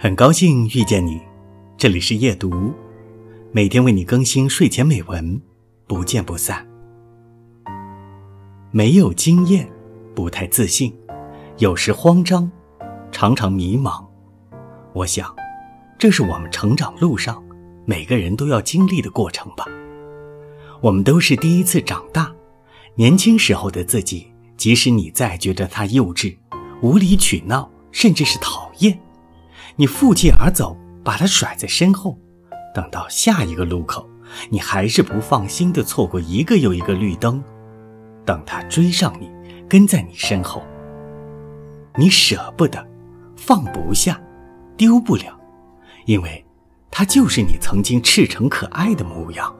很高兴遇见你，这里是夜读，每天为你更新睡前美文，不见不散。没有经验，不太自信，有时慌张，常常迷茫。我想，这是我们成长路上每个人都要经历的过程吧。我们都是第一次长大，年轻时候的自己，即使你再觉得他幼稚、无理取闹，甚至是讨厌。你负气而走，把他甩在身后，等到下一个路口，你还是不放心的错过一个又一个绿灯，等他追上你，跟在你身后，你舍不得，放不下，丢不了，因为他就是你曾经赤诚可爱的模样。